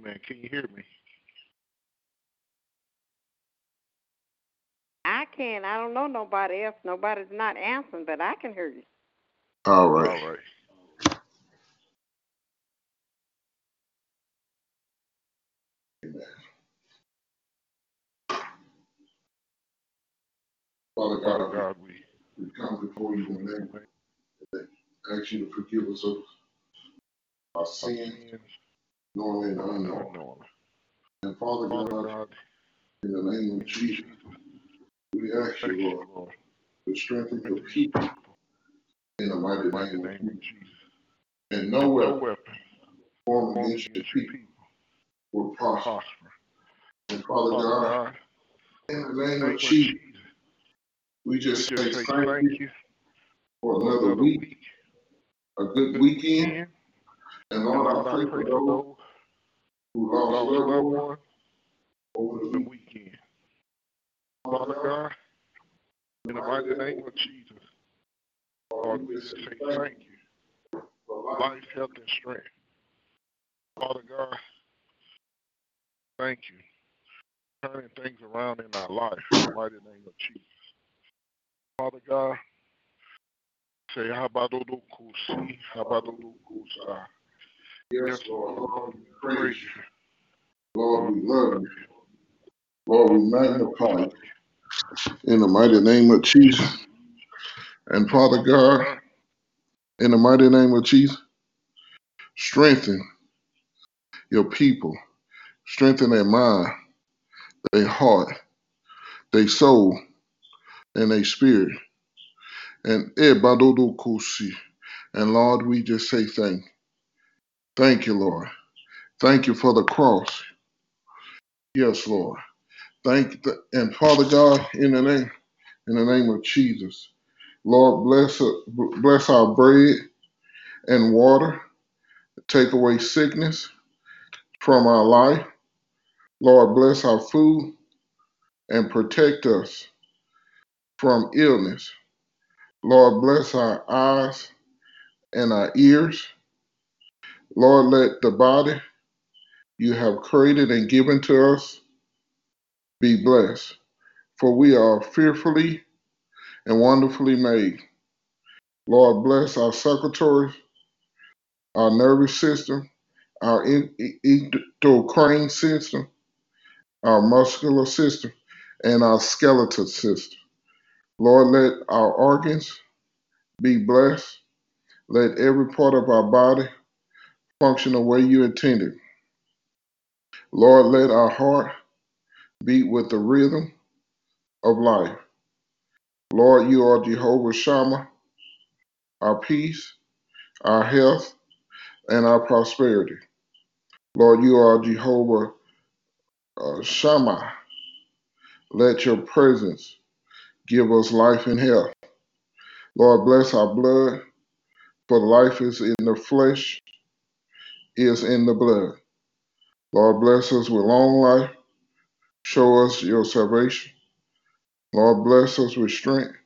Amen. Can you hear me? I can. I don't know nobody else. Nobody's not answering, but I can hear you. All All right. right. Father Father God, God, we we come before you in the name of ask you to forgive us of our sins, and unknown. And Father God, in the name of Jesus, we ask you, Lord, to strengthen your people in the mighty name of Jesus. And no weapon formed against your people will prosper. And Father God, in the name of Jesus, we just say thank you for another another week, a good weekend. And Lord, I pray for those who lost lost loved ones over the over the week. weekend. Father God, in the mighty name of Jesus, Lord, we just say thank you for life, health, and strength. Father God, thank you. Turning things around in our life in the mighty name of Jesus. Father God, say Habadodokusi, Habadodokusa. Yes, Lord. Lord, we praise you. you. Lord, we love you. Lord, we magnify you in the mighty name of Jesus. And Father God, in the mighty name of Jesus, strengthen your people, strengthen their mind, their heart, their soul, and their spirit. And. And Lord, we just say thank Thank you, Lord. Thank you for the cross. Yes, Lord. Thank you. And Father God, in the name, in the name of Jesus, Lord, bless uh, bless our bread and water. Take away sickness from our life. Lord, bless our food and protect us from illness. Lord, bless our eyes and our ears. Lord, let the body you have created and given to us be blessed. For we are fearfully and wonderfully made. Lord, bless our circulatory, our nervous system, our endocrine system, our muscular system, and our skeletal system. Lord, let our organs be blessed. Let every part of our body function the way you intended. Lord, let our heart beat with the rhythm of life. Lord, you are Jehovah Shammah, our peace, our health, and our prosperity. Lord, you are Jehovah uh, Shammah. Let your presence give us life and health. Lord, bless our blood, for life is in the flesh, is in the blood. Lord, bless us with long life. Show us your salvation. Lord, bless us with strength,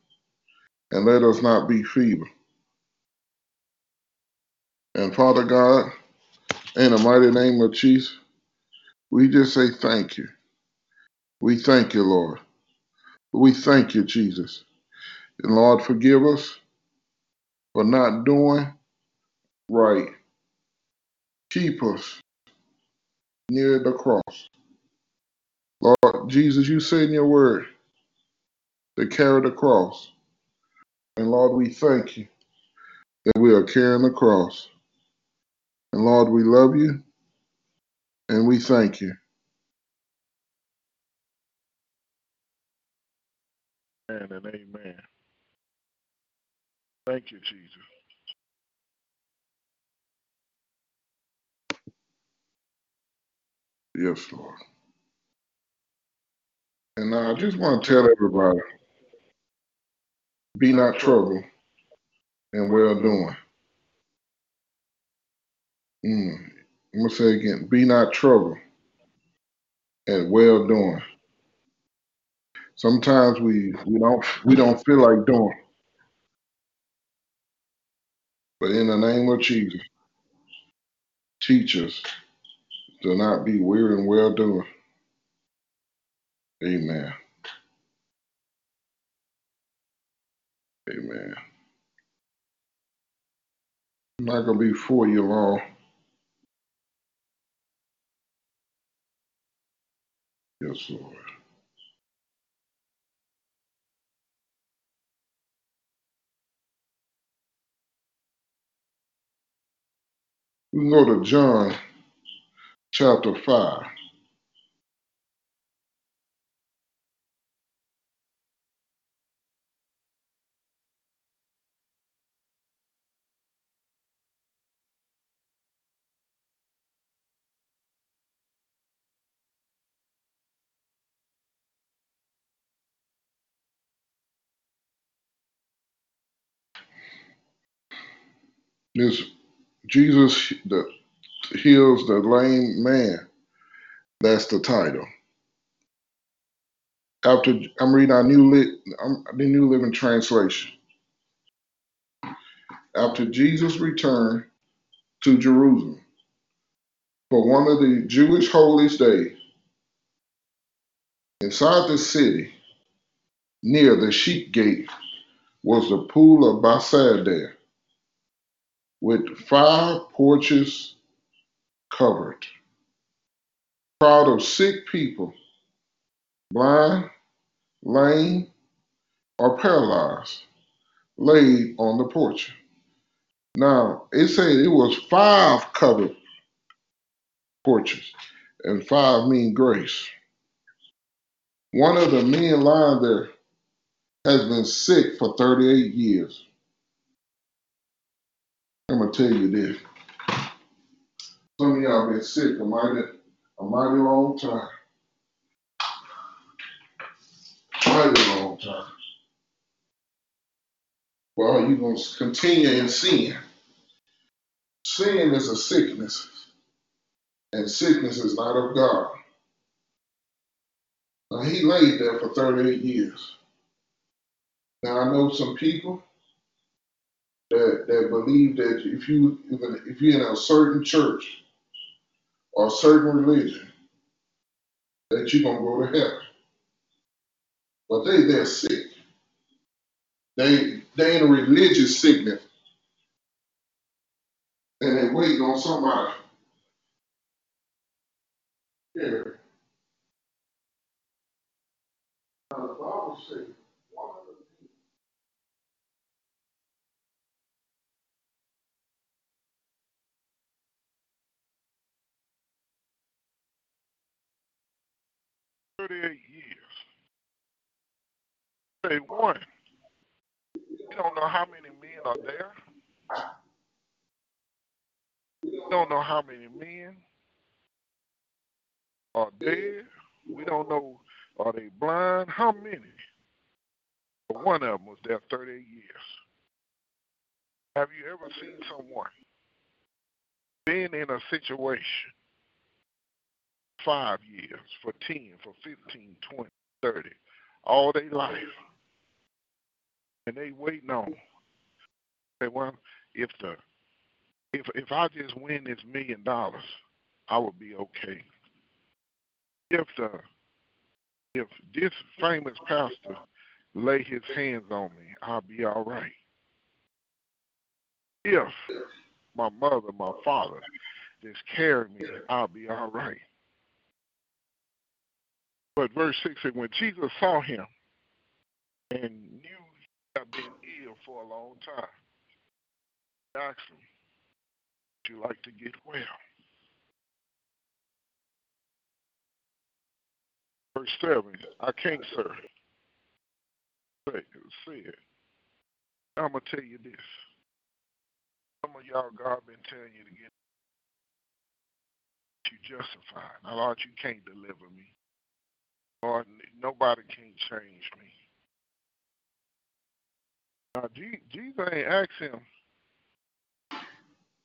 and let us not be feeble. And Father God, in the mighty name of Jesus, we just say thank you. We thank you, Lord. We thank you, Jesus. And Lord, forgive us for not doing right. Keep us near the cross. Lord Jesus, you said in your word to carry the cross. And Lord, we thank you that we are carrying the cross. And Lord, we love you and we thank you. Amen and amen. Thank you, Jesus. Yes, Lord. And I just want to tell everybody be not troubled and well doing. Mm. I'm going to say again be not troubled and well doing. Sometimes we, we don't we don't feel like doing. But in the name of Jesus, teach us to not be weary and well doing. Amen. Amen. I'm not going to be for you long. Yes, Lord. We go to John chapter 5. This Jesus that heals the lame man. That's the title. After I'm reading our new lit, I'm, the New Living Translation. After Jesus returned to Jerusalem for one of the Jewish holiest days, inside the city, near the sheep gate, was the pool of Bethesda, with five porches covered. Crowd of sick people, blind, lame, or paralyzed, laid on the porch. Now, it said it was five covered porches, and five mean grace. One of the men lying there has been sick for 38 years. I'm gonna tell you this. Some of y'all been sick a mighty, a mighty long time. Mighty long time. Well, you gonna continue in sin. Sin is a sickness, and sickness is not of God. Now he laid there for 38 years. Now I know some people that, that believe that if you if you're in a certain church or a certain religion, that you're gonna go to heaven. But they they're sick. They they in a religious sickness. And they waiting on somebody. Yeah. 38 years. They one, we don't know how many men are there. We don't know how many men are dead. We don't know are they blind? How many? One of them was there 38 years. Have you ever seen someone being in a situation five years, for 10, for 15, 20, 30, all their life, and they waiting on? Say, well, if the if if I just win this million dollars, I will be okay. If the if this famous pastor lay his hands on me, I'll be all right. If my mother, my father, just carry me, I'll be all right. But verse 6 said, when Jesus saw him, and knew he had been ill for a long time. Asked him, Would you like to get well? Verse 7 I can't, sir. It. I'm going to tell you this. Some of y'all, God been telling you to get you justified. Now, Lord, you can't deliver me. Lord, nobody can change me. Now, Jesus ain't asked him,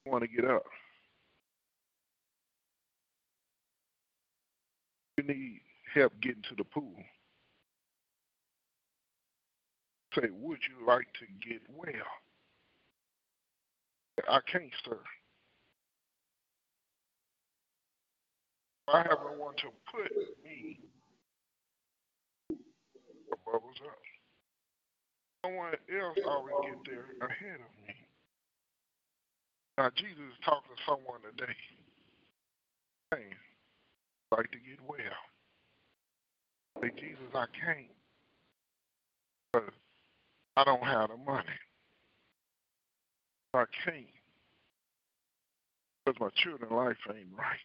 want to get up. You need help getting to the pool. Say, would you like to get well? I can't, sir. I have no one to put me the bubbles up. Someone one else always get there ahead of me. Now Jesus is talking to someone today. Saying, like to get well. Say, Jesus, I can't. But I don't have the money. I can't. Because my children's life ain't right.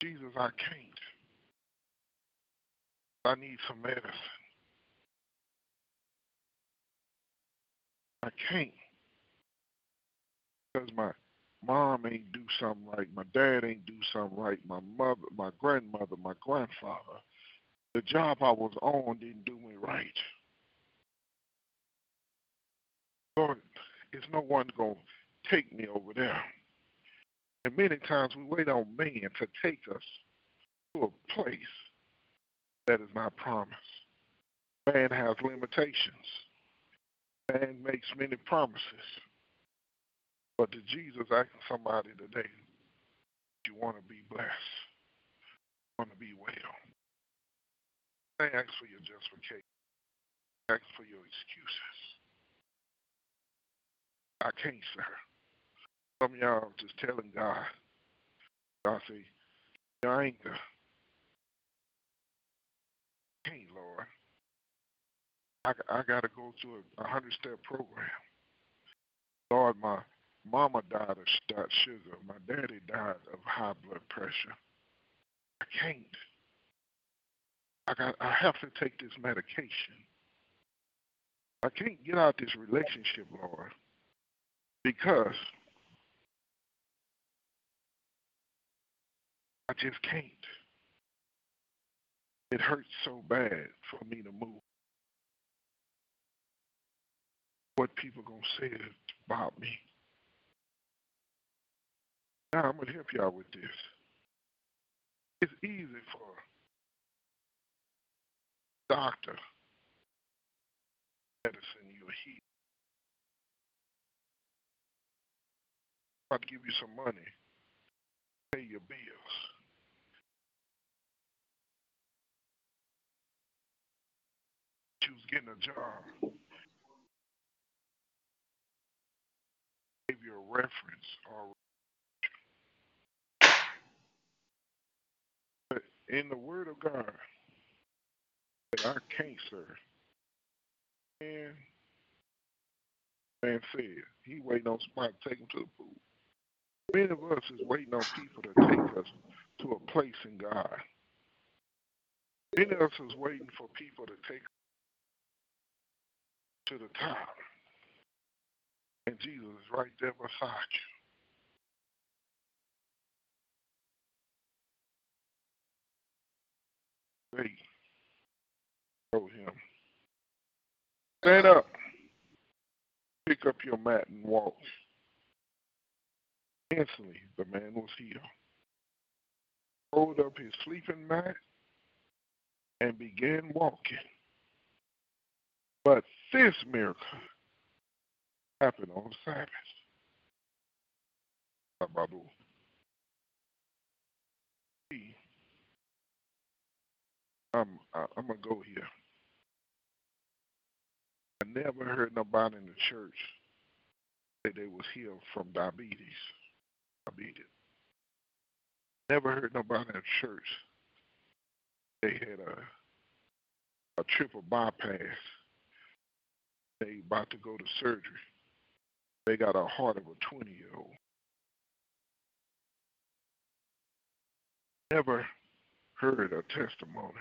Jesus, I can't. I need some medicine. I can't. Because my mom ain't do something right, my dad ain't do something right, my mother, my grandmother, my grandfather. The job I was on didn't do me right. Lord, it's no one to take me over there. And many times we wait on man to take us to a place that is not promised. Man has limitations. Man makes many promises. But to Jesus asking somebody today, you want to be blessed, you want to be well. I ask for your justification. Ask for your excuses. I can't, sir. Some of y'all just telling God, God say, your anger. Can't, Lord. I, I got to go through a, a hundred step program. Lord, my mama died of sugar. My daddy died of high blood pressure. I can't. I got. I have to take this medication. I can't get out this relationship, Lord, because I just can't. It hurts so bad for me to move. What people gonna say about me? Now I'm gonna help y'all with this. It's easy for a doctor medicine you heal. I'll give you some money, pay your bills. She was getting a job. Gave you a reference or but in the word of God that I can't serve. Man, man said he waiting on somebody to take him to the pool. Many of us is waiting on people to take us to a place in God. Many of us is waiting for people to take to the top. And Jesus is right there beside you. Wait. Show him. Stand up. Pick up your mat and walk. Instantly, the man was healed. Rolled up his sleeping mat and began walking. But this miracle happened on Sabbath. I'm I'm gonna go here. I never heard nobody in the church say they was healed from diabetes. Diabetes. Never heard nobody in the church they had a a triple bypass they about to go to surgery. They got a heart of a 20 year old. Never heard a testimony.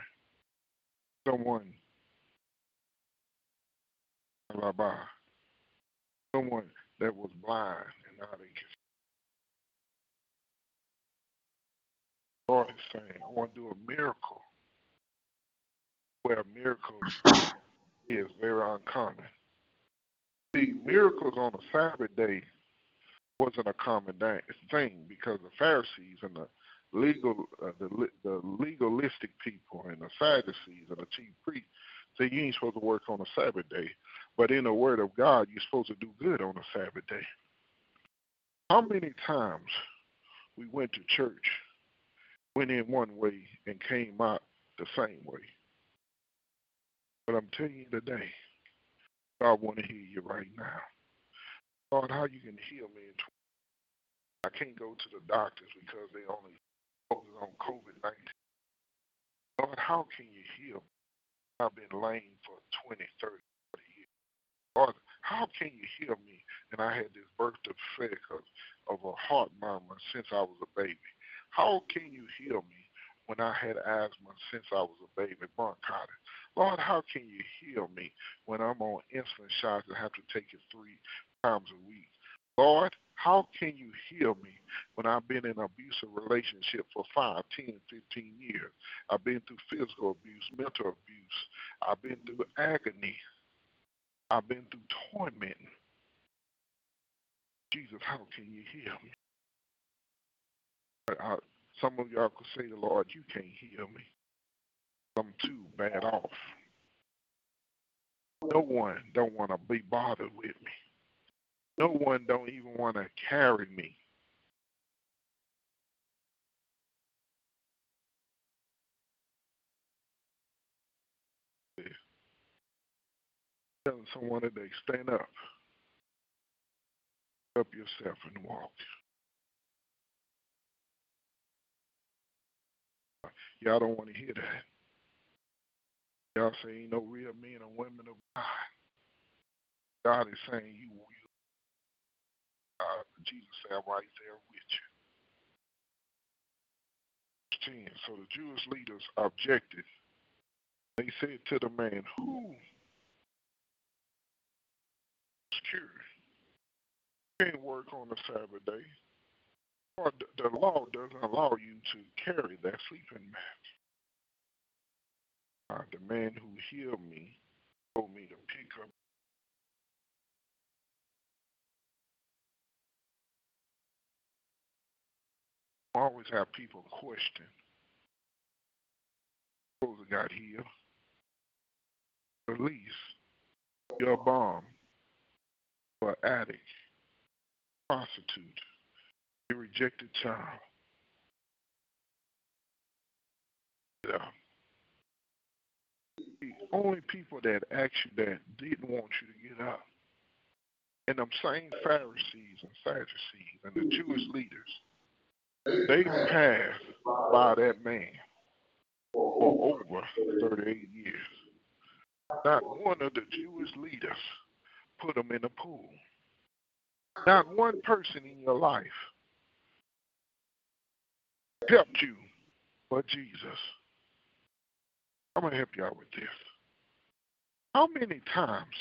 Someone, someone that was blind and now they can. Lord is saying, I want to do a miracle where miracles is very uncommon. Miracles on a Sabbath day wasn't a common thing because the Pharisees and the legal, uh, the, the legalistic people and the Sadducees and the chief priests say you ain't supposed to work on a Sabbath day, but in the Word of God, you're supposed to do good on a Sabbath day. How many times we went to church, went in one way, and came out the same way? But I'm telling you today, God want to hear you right now. God, how you can heal me in 20? I can't go to the doctors because they only focus on COVID-19. Lord, how can you heal me? I've been lame for 20, 30, 40 years. Lord, how can you heal me? And I had this birth defect of, of a heart murmur since I was a baby. How can you heal me when I had asthma since I was a baby, bronchitis? Lord, how can you heal me when I'm on insulin shots and have to take it three times a week? Lord, how can you heal me when I've been in an abusive relationship for 5, 10, 15 years? I've been through physical abuse, mental abuse. I've been through agony. I've been through torment. Jesus, how can you heal me? I, some of y'all could say Lord, you can't heal me. I'm too bad off. No one don't want to be bothered with me. No one don't even want to carry me. Telling someone today, stand up. Up yourself and walk. Y'all don't want to hear that. Y'all say ain't no real men or women of God. God is saying you, you uh, Jesus said right there with you. 10. So the Jewish leaders objected. They said to the man, Who is cured? can't work on the Sabbath day. The law doesn't allow you to carry that sleeping mat. Uh, the man who healed me told me to pick up. I always have people question. Suppose I got healed. At your bomb, or addict, prostitute, a rejected child. Yeah the only people that actually that didn't want you to get up. And them same Pharisees and Sadducees and the Jewish leaders, they passed by that man for over 38 years. Not one of the Jewish leaders put him in a pool. Not one person in your life helped you but Jesus. I'm going to help you out with this. How many times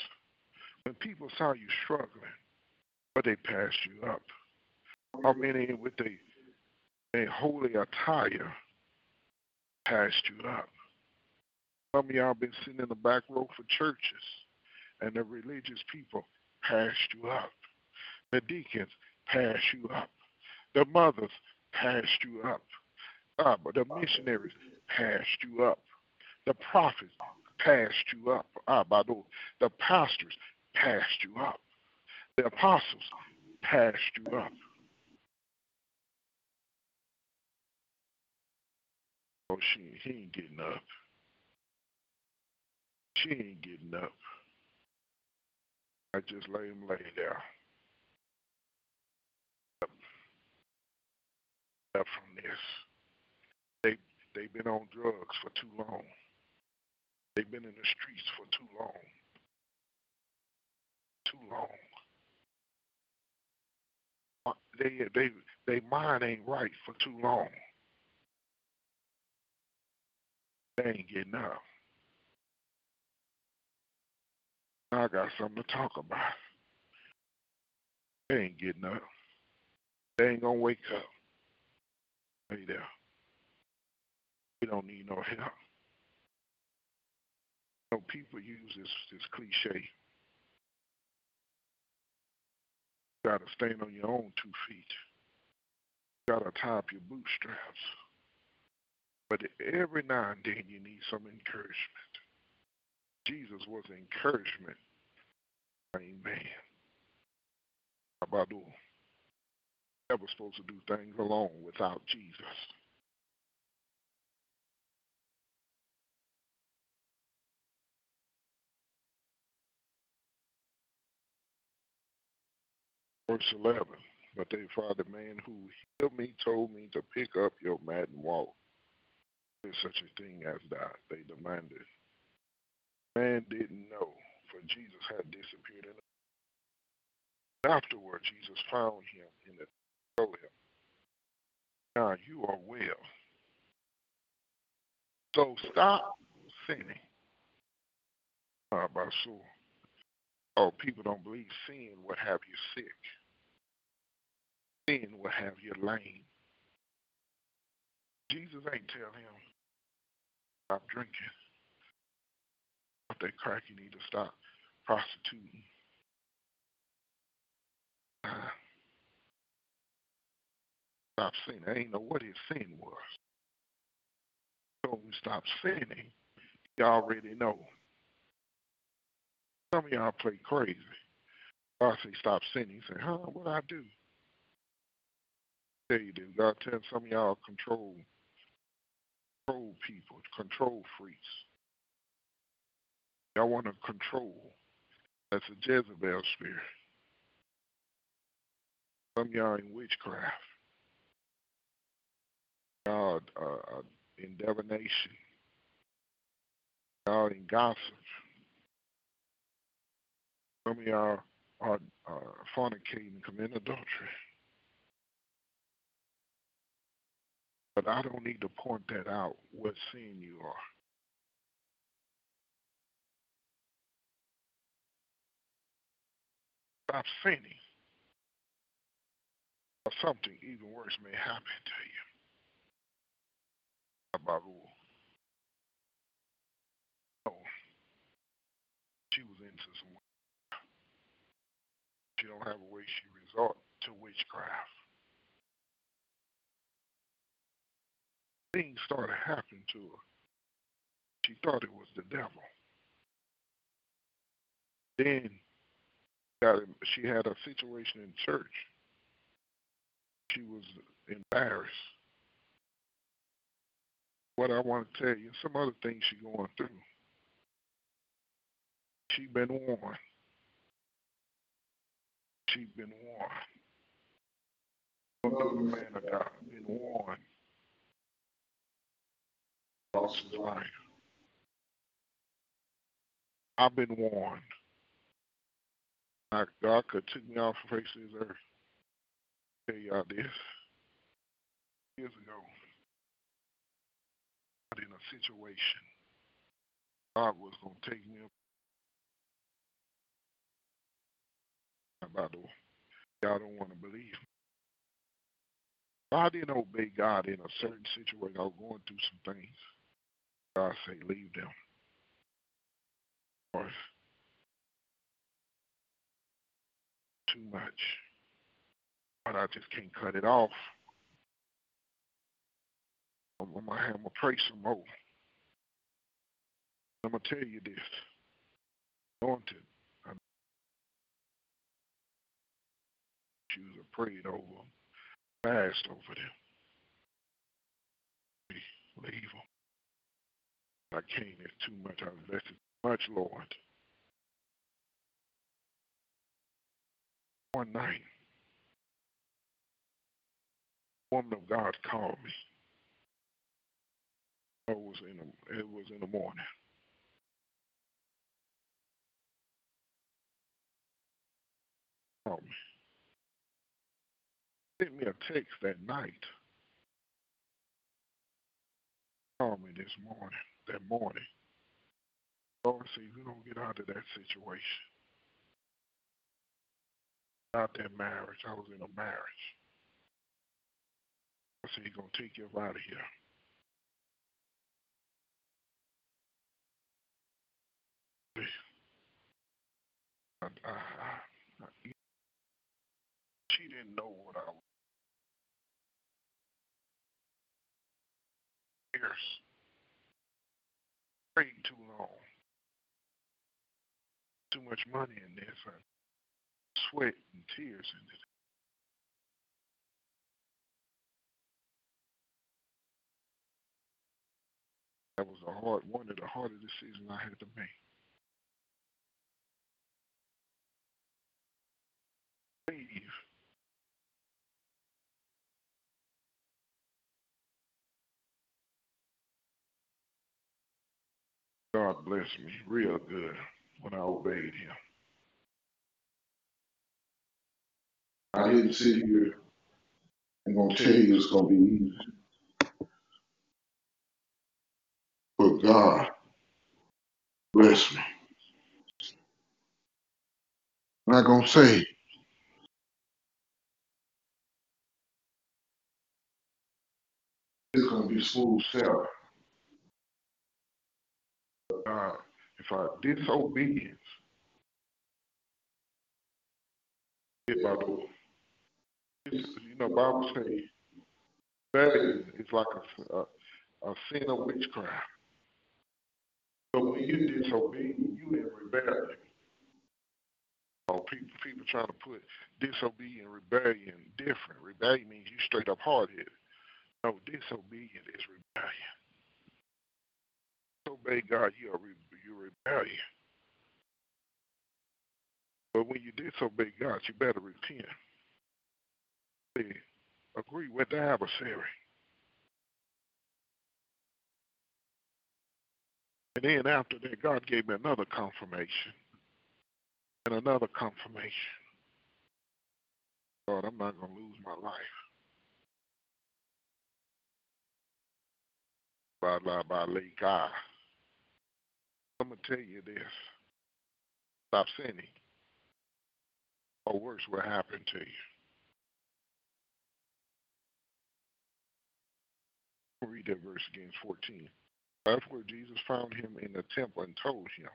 when people saw you struggling, but they passed you up? How many with a, a holy attire passed you up? Some of y'all been sitting in the back row for churches, and the religious people passed you up. The deacons passed you up. The mothers passed you up. Uh, but the missionaries passed you up. The prophets passed you up. Ah, Bado. The pastors passed you up. The apostles passed you up. Oh, she he ain't getting up. She ain't getting up. I just let him lay there. Up from this. They they've been on drugs for too long. They've been in the streets for too long. Too long. Uh, They they they mind ain't right for too long. They ain't getting up. I got something to talk about. They ain't getting up. They ain't gonna wake up. Hey there. We don't need no help. You know, people use this this cliche. You gotta stand on your own two feet. You gotta tie up your bootstraps. But every now and then you need some encouragement. Jesus was encouragement. Amen. Abadu. Never supposed to do things alone without Jesus. Verse 11. But they found the man who healed me told me to pick up your mat and walk. There's such a thing as that, they demanded. Man didn't know, for Jesus had disappeared. And afterward, Jesus found him in the Now you are well. So stop sinning. Uh, Basu. Oh, people don't believe sin will have you sick. Sin will have you lame. Jesus ain't tell him, stop drinking. Stop that crack, you need to stop prostituting. Uh, stop sinning. I ain't know what his sin was. Told him stop sinning. You already know. Some of y'all play crazy. God say stop sinning. You say, huh, what I do? Yeah, you do. God tell some of y'all control control people, control freaks. Y'all want to control. That's a Jezebel spirit. Some y'all in witchcraft. Y'all uh, uh, in divination. Y'all in gossip. Some of y'all are uh, fornicating, committing adultery. But I don't need to point that out, what sin you are. Stop sinning. Or something even worse may happen to you. Abaru. No. She was into some she don't have a way she resort to witchcraft. Things started happening to her. She thought it was the devil. Then she had a situation in church. She was embarrassed. What I want to tell you, some other things she going through. She been warned. She been warned. Another man of God been warned. Lost his life. I've been warned. My God could took me off the face of this earth. Tell y'all this. Years ago, in a situation, God was gonna take me about the y'all don't want to believe. I didn't obey God in a certain situation. I was going through some things. God say, leave them. Or too much. But I just can't cut it off. I'm gonna have to pray some more. I'm gonna tell you this. Anointed. You have prayed over them, fast over them. Leave them. I can't. It's too much. I've invested too much, Lord. One night, woman of God called me. It was in the, it was in the morning. Um, sent me a text that night. Called me this morning, that morning. Lord see you don't get out of that situation. Out that marriage. I was in a marriage. I said, he's going to take you out of here. I, I, I, she didn't know what I was. Years. Prayed too long. Too much money in this and sweat and tears in it. That was a hard one of the harder decisions I had to make. God blessed me real good when I obeyed him. I didn't sit here and gonna tell you it's gonna be easy. But God bless me. I'm not gonna say it's gonna be smooth sailing. Uh, if I disobedience, door. It's, you know, Bible says rebellion is like a, a, a sin of witchcraft. So when you disobey, you in rebellion. Oh, people, people trying to put disobedient and rebellion different. Rebellion means you straight up hard headed. No, disobedient is rebellion. Obey God, you are you rebellion. But when you disobey God, you better repent. Agree with the adversary. And then after that, God gave me another confirmation and another confirmation. God, I'm not going to lose my life. By, by, I'm to tell you this. Stop sinning. Or worse, what happened to you. Read that verse again, 14. That's where Jesus found him in the temple and told him,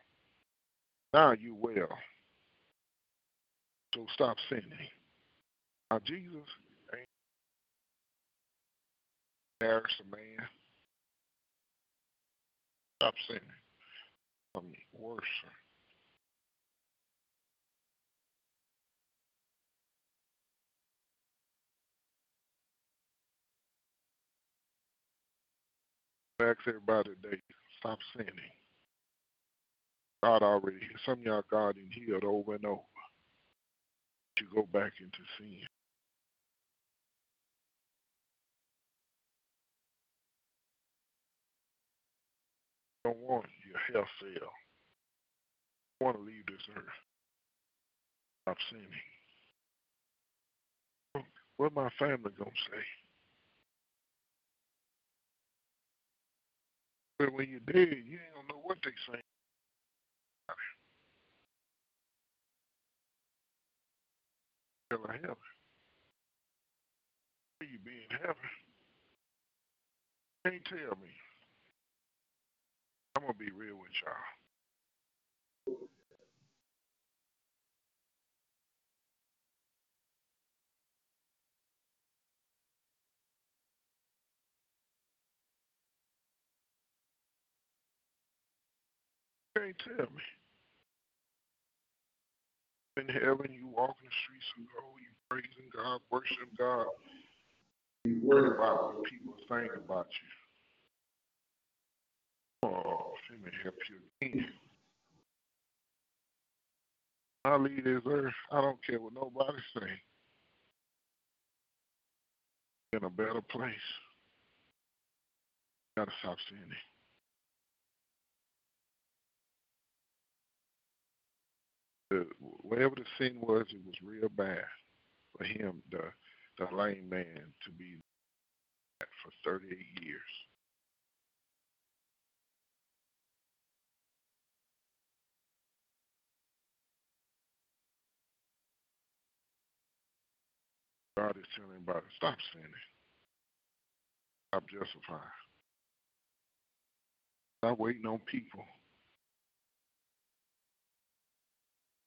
Now you well. So stop sinning. Now Jesus embarrassed a man. Stop sinning. I mean, worse. Ask everybody today, stop sinning. God already, some of y'all God and healed over and over. You go back into sin. Don't want your health fail. I want to leave this earth. Stop sinning. What my family gonna say? But when you're dead, you ain't gonna know what they saying. Hell of heaven. Where you be in heaven? Can't tell me. I'm gonna be real with y'all. Can't tell me. In heaven, you walk in the streets of gold, you praising God, worship God. You worry about what people think about you. Oh, let me help you again. I leave this earth. I don't care what nobody say. In a better place. Gotta stop sinning. Uh, whatever the sin was, it was real bad for him, the the lame man, to be for 38 years. God is telling everybody, stop sinning. Stop justifying. Stop waiting on people.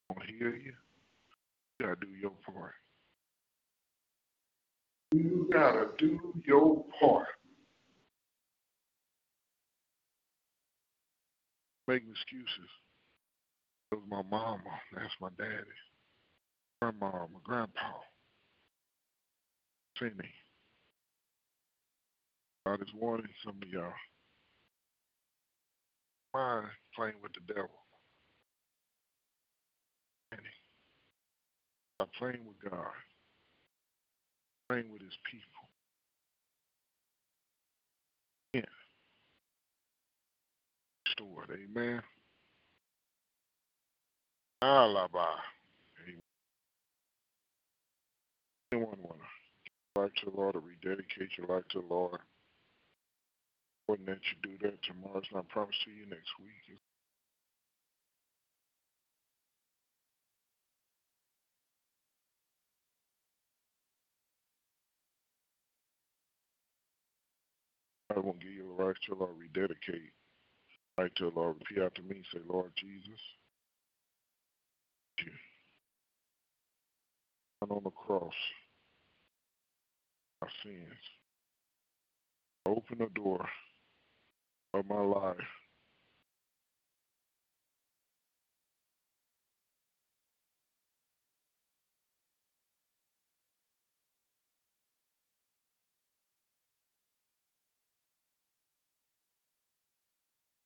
Don't hear you. You gotta do your part. You gotta do your part. Making excuses. That was my mama. That's my daddy. Grandma, my grandpa. Sinning. God is warning some of y'all. Mind playing with the devil. Stop playing with God. Playing with his people. Yeah. Restored. Amen. Ah, Alaba. Amen. Anyone want to life to the Lord or rededicate your life to the Lord? Wouldn't that you do that tomorrow? It's not promised to you next week. I won't give you the right to the Lord, rededicate. Right to the Lord, repeat after me. Say, Lord Jesus, you. on the cross, our sins. Open the door of my life.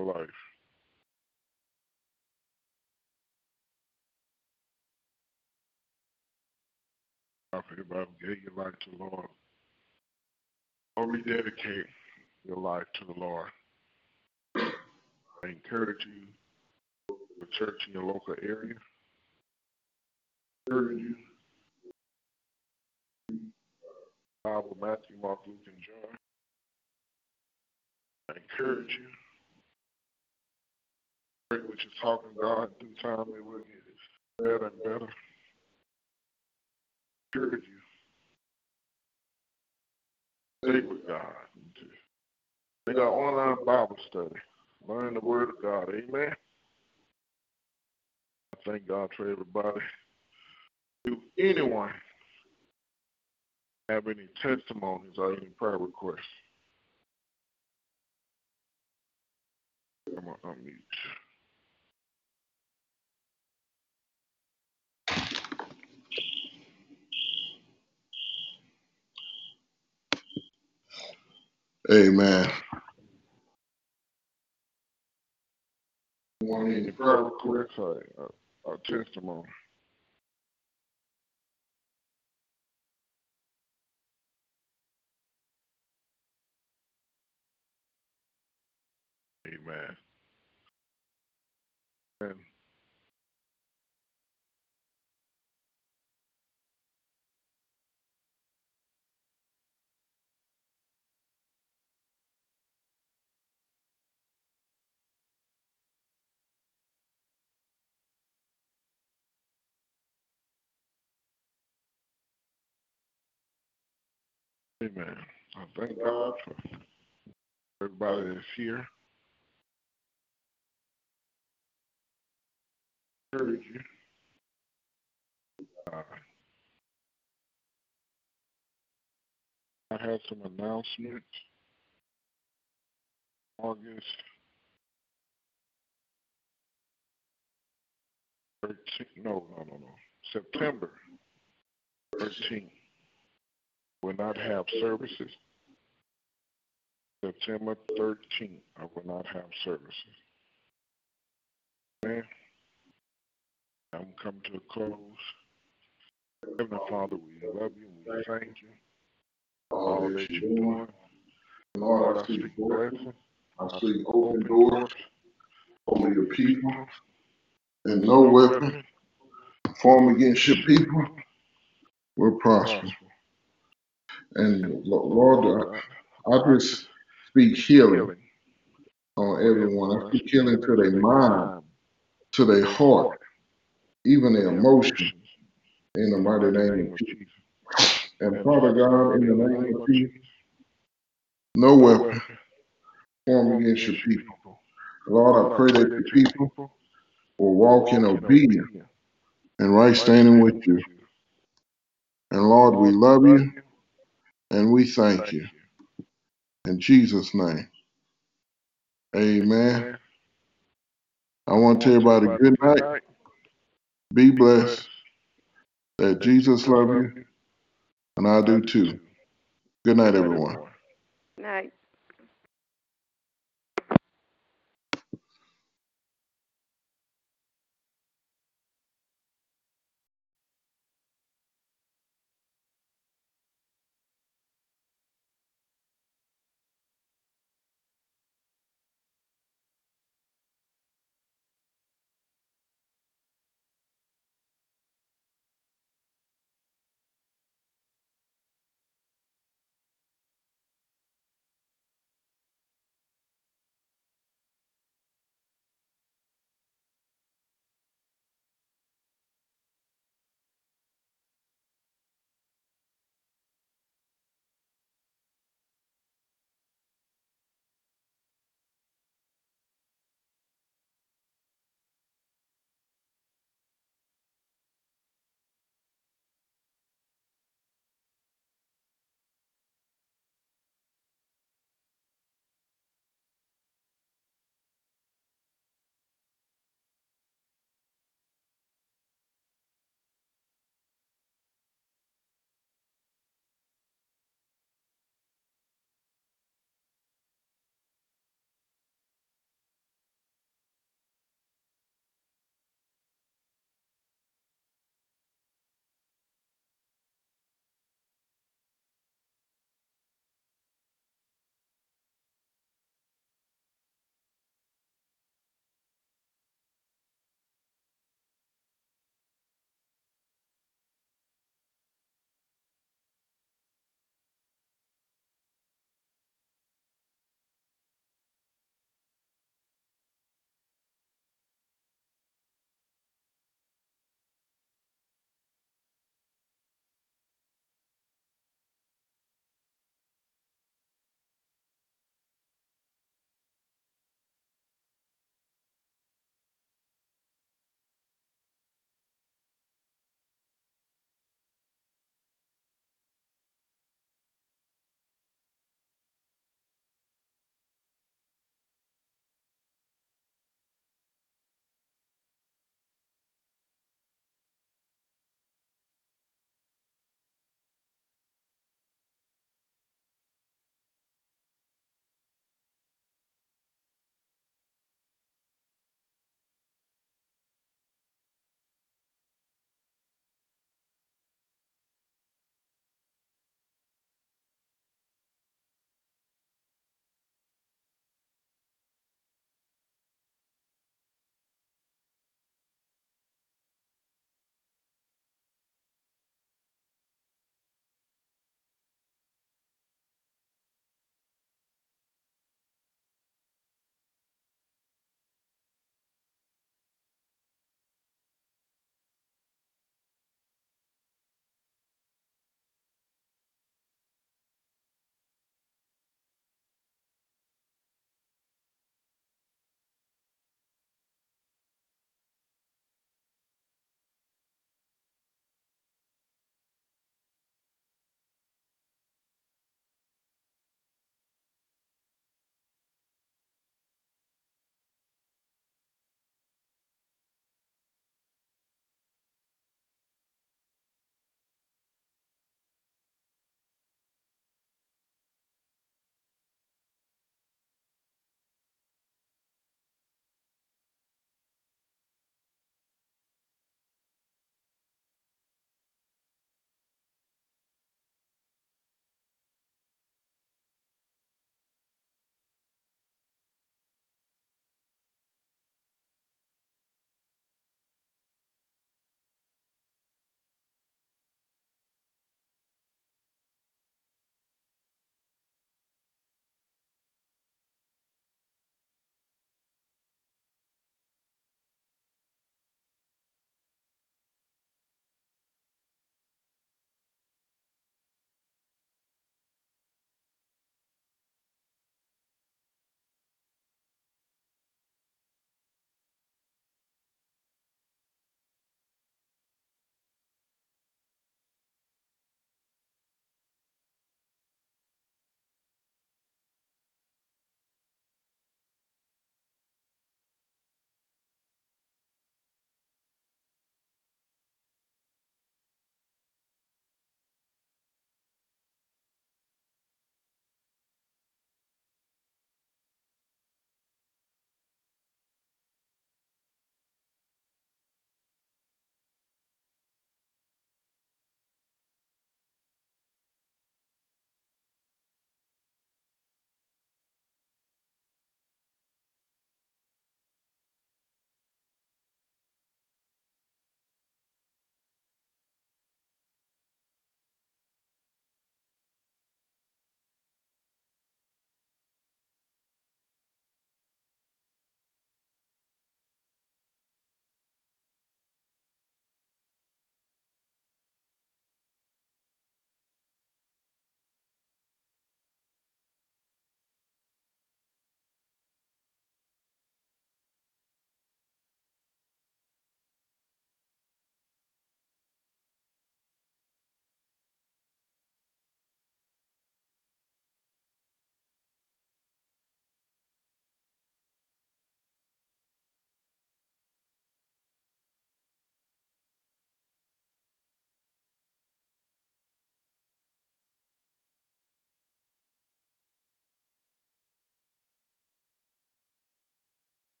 Life. I pray about gave your life to Lord. Or rededicate your life to the Lord. I encourage you, to go to the church in your local area. I encourage you. Bible, Matthew, Mark, Luke, and John. I encourage you. Pray what you're talking God through time it will get better and better. I encourage you. Stay with God. They got online Bible study. Learn the Word of God. Amen. I thank God for everybody. Do anyone have any testimonies or any prayer requests? I'm going to unmute. Amen. Want any prayer requests or, or, or testimony? Amen. Amen. Amen. I thank God for everybody that's here. Encourage you. Uh, I have some announcements. August 13th, no, no, no, no. September 13th will not have services. September 13th, I will not have services. Man, I'm coming to a close. Heavenly Father, we love you we thank you all that you're doing. Lord, I speak blessing. I speak open doors over your people. And no weapon form against your people will prosper. And Lord, I, I just speak healing on everyone. I speak healing to their mind, to their heart, even their emotions, in the mighty name of Jesus. And Father God, in the name of Jesus, no weapon formed against your people. Lord, I pray that your people will walk in obedience and right standing with you. And Lord, we love you and we thank you. In Jesus' name. Amen. I want to tell everybody good night. Be blessed. That Jesus love you, and I do too. Good night, everyone. Night.